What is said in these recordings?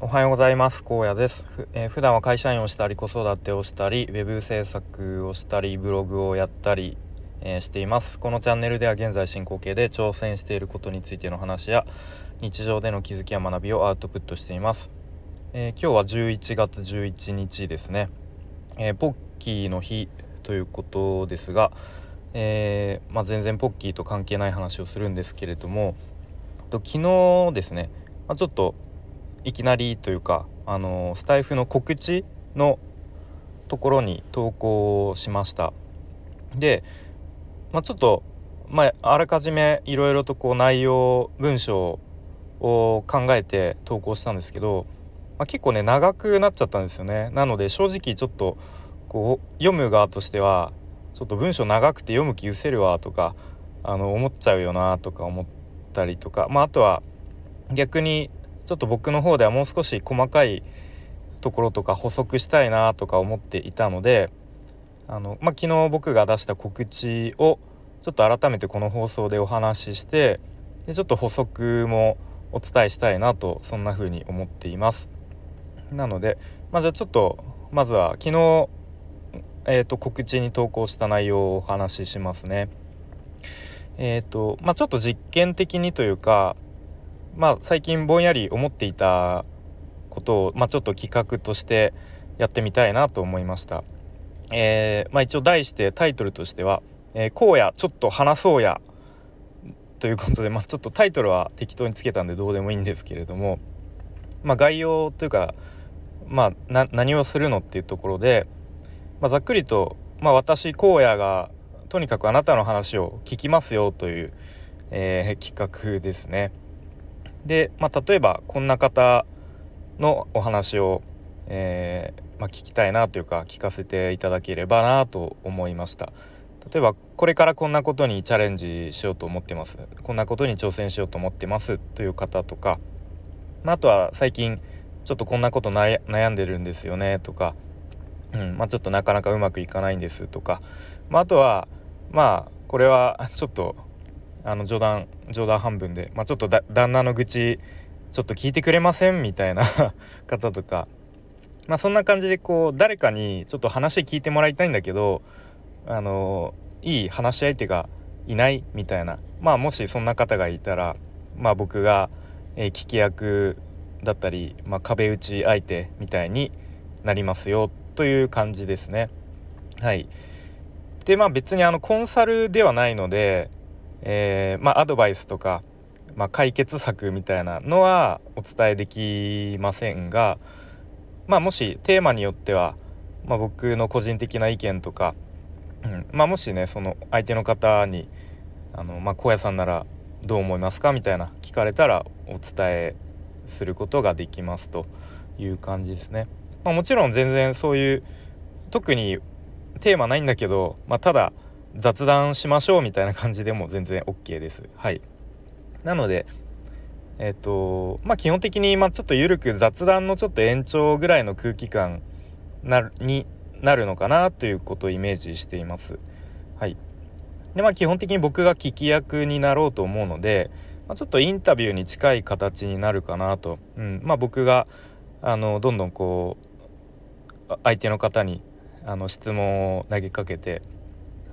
おはようございます。高野です。ふ、えー、普段は会社員をしたり子育てをしたりウェブ制作をしたりブログをやったり、えー、しています。このチャンネルでは現在進行形で挑戦していることについての話や日常での気づきや学びをアウトプットしています、えー、今日は11月11日ですね、えポッキーの日ということですが、えまあ、全然ポッキーと関係ない話をするんですけれどもと昨日ですね、まあ、ちょっといきなりというかあのスタイフの告知のところに投稿しました。で、まあ、ちょっと、まあ、あらかじめいろいろとこう内容文章を考えて投稿したんですけど、まあ、結構ね長くなっちゃったんですよね。なので正直ちょっとこう読む側としてはちょっと文章長くて読む気失せるわとかあの思っちゃうよなとか思ったりとか、まあ、あとは逆にちょっと僕の方ではもう少し細かいところとか補足したいなとか思っていたのであの、まあ、昨日僕が出した告知をちょっと改めてこの放送でお話ししてでちょっと補足もお伝えしたいなとそんな風に思っています。なので、まあ、じゃあちょっとまずは昨日、えーと、告知に投稿した内容をお話ししますね。えーとまあ、ちょっと実験的にというかまあ最近ぼんやり思っていたことを、まあ、ちょっと企画としてやってみたいなと思いました。えー、まあ、一応題してタイトルとしては「えー、こうやちょっと話そうや」ということで、まあ、ちょっとタイトルは適当につけたんでどうでもいいんですけれども、まあ、概要というか、まあ、何をするのっていうところで、まあ、ざっくりと、まあ、私荒野がとにかくあなたの話を聞きますよという、えー、企画ですね。で、まあ、例えばこんな方のお話を、えー、まあ、聞きたいなというか聞かせていただければなと思いました。例えばこれからこんなことにチャレンジしようと思ってます。こんなことに挑戦しようと思ってますという方とか、まあ、あとは最近ちょっとこんなこと悩んでるんですよねとか、うんまあ、ちょっとなかなかうまくいかないんですとか、まあ、あとはまあこれはちょっとあの冗談冗談半分で、まあ、ちょっと旦那の愚痴ちょっと聞いてくれませんみたいな 方とか、まあ、そんな感じでこう誰かにちょっと話聞いてもらいたいんだけどあのいい話し相手がいないみたいな、まあ、もしそんな方がいたら、まあ、僕が、え、聞き役だったり、まあ、壁打ち相手みたいになりますよという感じですね。はい、でまあ別にあのコンサルではないのでえー、まあ、アドバイスとか、まあ、解決策みたいなのはお伝えできませんが、まあ、もしテーマによっては、まあ、僕の個人的な意見とか、うんまあ、もしねその相手の方に「あのまあ、高野さんならどう思いますか?」みたいな聞かれたらお伝えすることができますという感じですね。まあ、もちろん全然そういう特にテーマないんだけど、まあ、ただ雑談しましょうみたいな感じでも全然 OK です。はいなのでえっ、とまあ基本的に、まあ、ちょっと緩く雑談のちょっと延長ぐらいの空気感なになるのかなということをイメージしています。はいでまあ基本的に僕が聞き役になろうと思うので、まあ、ちょっとインタビューに近い形になるかなと、うんまあ、僕があのどんどんこう相手の方にあの質問を投げかけて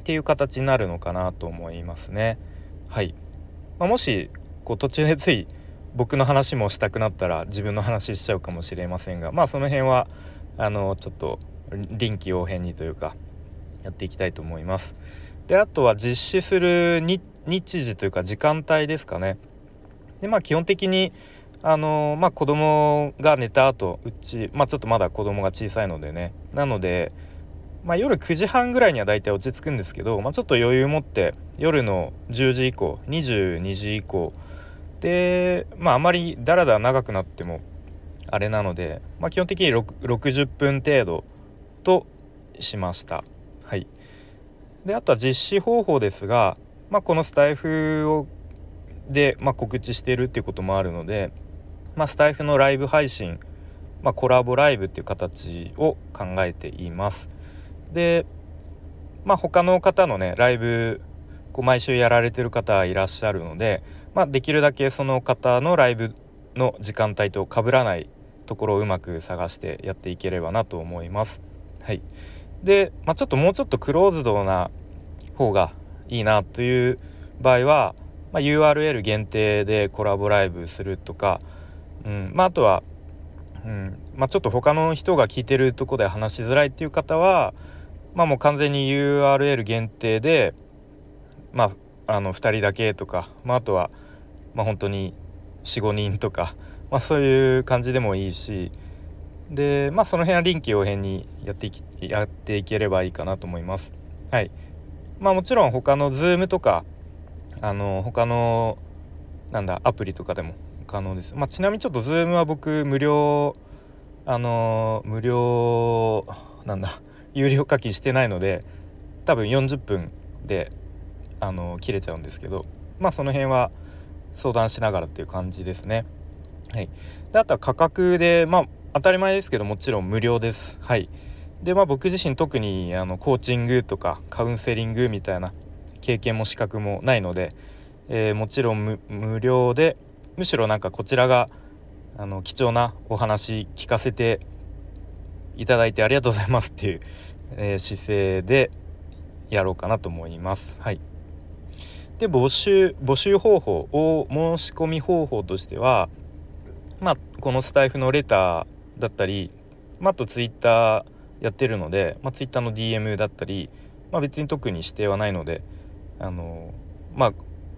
っていう形になるのかなと思いますね。はい、まあ、もしこう途中でつい僕の話もしたくなったら自分の話しちゃうかもしれませんがまあその辺はあのちょっと臨機応変にというかやっていきたいと思います。であとは実施する日時というか時間帯ですかね。でまあ基本的にあのまあ子供が寝た後うちまあちょっとまだ子供が小さいのでねなのでまあ、夜9時半ぐらいには大体落ち着くんですけど、まあ、ちょっと余裕持って夜の10時以降22時以降でまああまりだらだら長くなってもあれなので、まあ、基本的に60分程度としました。はい、であとは実施方法ですが、まあ、このスタイフをで、まあ、告知しているっていうこともあるので、まあ、スタイフのライブ配信、まあ、コラボライブっていう形を考えています。でまあ他の方のねライブこう毎週やられてる方いらっしゃるので、まあ、できるだけその方のライブの時間帯と被らないところをうまく探してやっていければなと思います。はい、で、まあ、ちょっともうちょっとクローズドな方がいいなという場合は、まあ、URL 限定でコラボライブするとか、うんまあ、あとは、うんまあ、ちょっと他の人が聞いてるとこで話しづらいっていう方は、まあ、もう完全に URL 限定で、まあ、あの2人だけとか、まあ、あとは、まあ、本当に45人とか、まあ、そういう感じでもいいしで、まあ、その辺は臨機応変にやっていきやっていければいいかなと思います。はいまあ、もちろん他の Zoom とかあの他のなんだアプリとかでも可能です。まあ、ちなみにちょっと Zoom は僕無料あの無料なんだ有料課金してないので多分40分であの切れちゃうんですけどまあその辺は相談しながらっていう感じですね。はい、であとは価格でまあ当たり前ですけどもちろん無料です。はい、でまあ僕自身特にあのコーチングとかカウンセリングみたいな経験も資格もないので、えー、もちろん無料でむしろなんかこちらがあの貴重なお話聞かせていただいてありがとうございますっていう、えー、姿勢でやろうかなと思います。はい、で募集募集方法を申し込み方法としては、まあ、このスタイフのレターだったり、まあ、あとツイッターやってるので、まあ、ツイッターの DM だったり、まあ、別に特に指定はないのであのまあ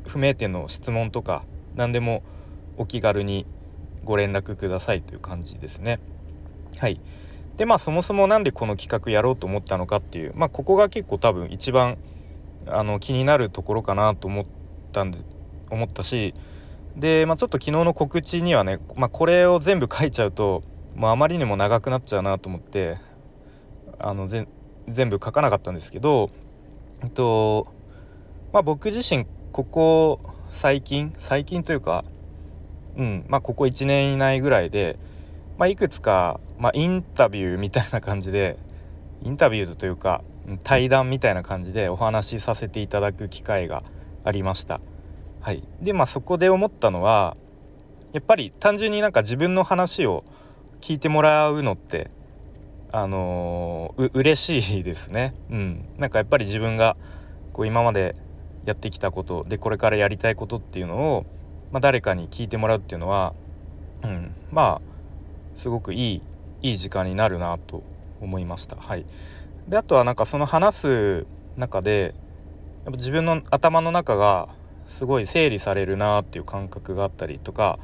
不明点の質問とか何でもお気軽にご連絡くださいという感じですね。はいでまあそもそも何でこの企画やろうと思ったのかっていう、まあ、ここが結構多分一番あの気になるところかなと思ったんで思ったしで、まあ、ちょっと昨日の告知にはね、まあ、これを全部書いちゃうともうあまりにも長くなっちゃうなと思ってあの全部書かなかったんですけど、えっとまあ、僕自身ここ最近最近というかうんまあここ1年以内ぐらいで、まあ、いくつか、まあ、インタビューみたいな感じでインタビューズというか対談みたいな感じでお話しさせていただく機会がありました。はい、でまあそこで思ったのはやっぱり単純になんか自分の話を聞いてもらうのってあのー、嬉しいですね。うん、なんかやっぱり自分がこう今までやってきたことでこれからやりたいことっていうのをまあ、誰かに聞いてもらうっていうのは、うん、まあすごくいいいい時間になるなと思いました。はい、であとはなんかその話す中でやっぱ自分の頭の中がすごい整理されるなっていう感覚があったりとか、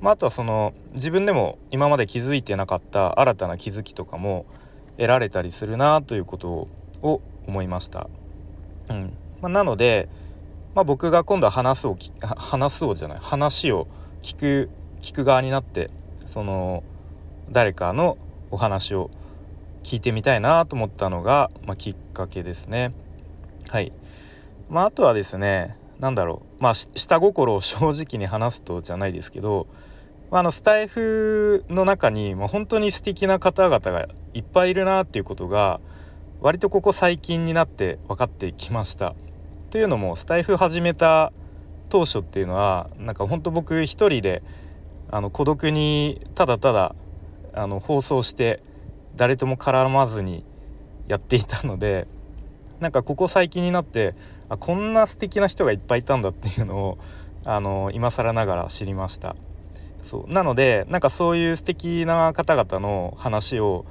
まあ、あとはその自分でも今まで気づいてなかった新たな気づきとかも得られたりするなということを思いました。うんまあ、なので、まあ、僕が今度は話すを話すをじゃない話を聞く聞く側になってその誰かのお話を聞いてみたいなと思ったのが、まあ、きっかけですね。はい。まあ、あとはですね何だろうまあ下心を 正直に話すとじゃないですけど、まあ、あのスタイフの中に、まあ、本当に素敵な方々がいっぱいいるなっていうことが割とここ最近になって分かってきました。というのもスタイフ始めた当初っていうのはなんかほんと僕一人であの孤独にただただあの放送して誰とも絡まずにやっていたので なんかここ最近になってあこんな素敵な人がいっぱいいたんだっていうのをあの今更ながら知りました。そう。なのでなんかそういう素敵な方々の話を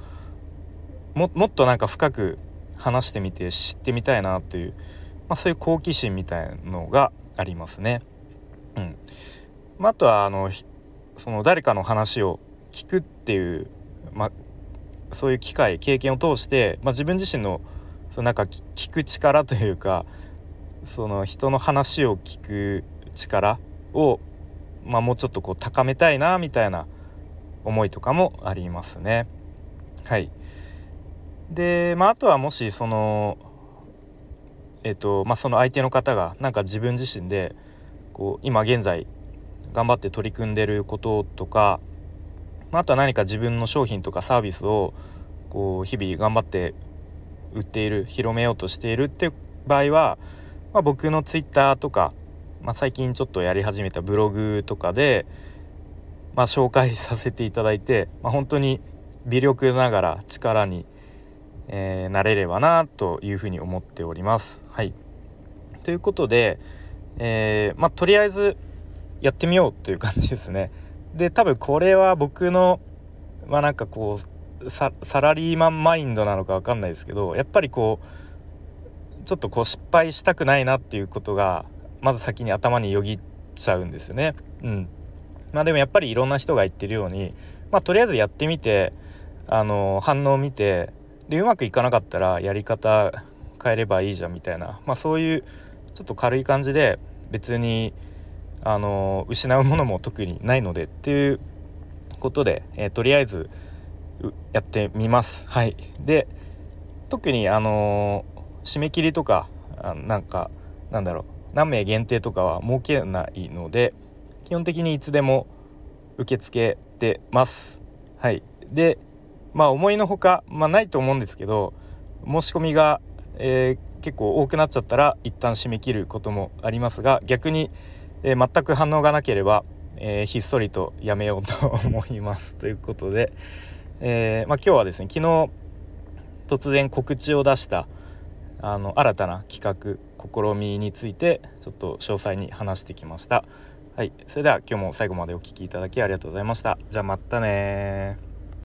もっとなんか深く話してみて知ってみたいなというまあ、そういう好奇心みたいのがありますね。うん。まあ、あとはあのその誰かの話を聞くっていう、まあ、そういう機会経験を通して、まあ、自分自身のそのなんか聞く力というかその人の話を聞く力を、まあ、もうちょっとこう高めたいなみたいな思いとかもありますね。はいでまあ、あとはもしそのえーとまあ、その相手の方がなんか自分自身でこう今現在頑張って取り組んでることとか、まあ、あとは何か自分の商品とかサービスをこう日々頑張って売っている広めようとしているっていう場合は、まあ、僕の Twitter とか、まあ、最近ちょっとやり始めたブログとかでまあ、紹介させていただいて、まあ、本当に微力ながら力に、えー、なれればなというふうに思っております。はい、ということで、えー、まあ、とりあえずやってみようという感じですね。で多分これは僕のまあなんかこうサラリーマンマインドなのか分かんないですけどやっぱりこうちょっとこう失敗したくないなっていうことがまず先に頭によぎっちゃうんですよね。うん、まあでもやっぱりいろんな人が言ってるように、まあ、とりあえずやってみてあの反応を見てでうまくいかなかったらやり方変えればいいじゃんみたいな、まあ、そういうちょっと軽い感じで別にあの失うものも特にないのでっていうことで、えー、とりあえずやってみます。はい、で特にあの締め切りとかあなんかなんだろう何名限定とかは設けないので基本的にいつでも受け付けてます。はい、でまあ思いのほか、まあ、ないと思うんですけど申し込みが、えー、結構多くなっちゃったら一旦締め切ることもありますが逆にえー、全く反応がなければ、えー、ひっそりとやめようと思います ということで、えー、まあ、今日はですね昨日突然告知を出したあの新たな企画試みについてちょっと詳細に話してきました。はい、それでは今日も最後までお聴きいただきありがとうございました。じゃあまたね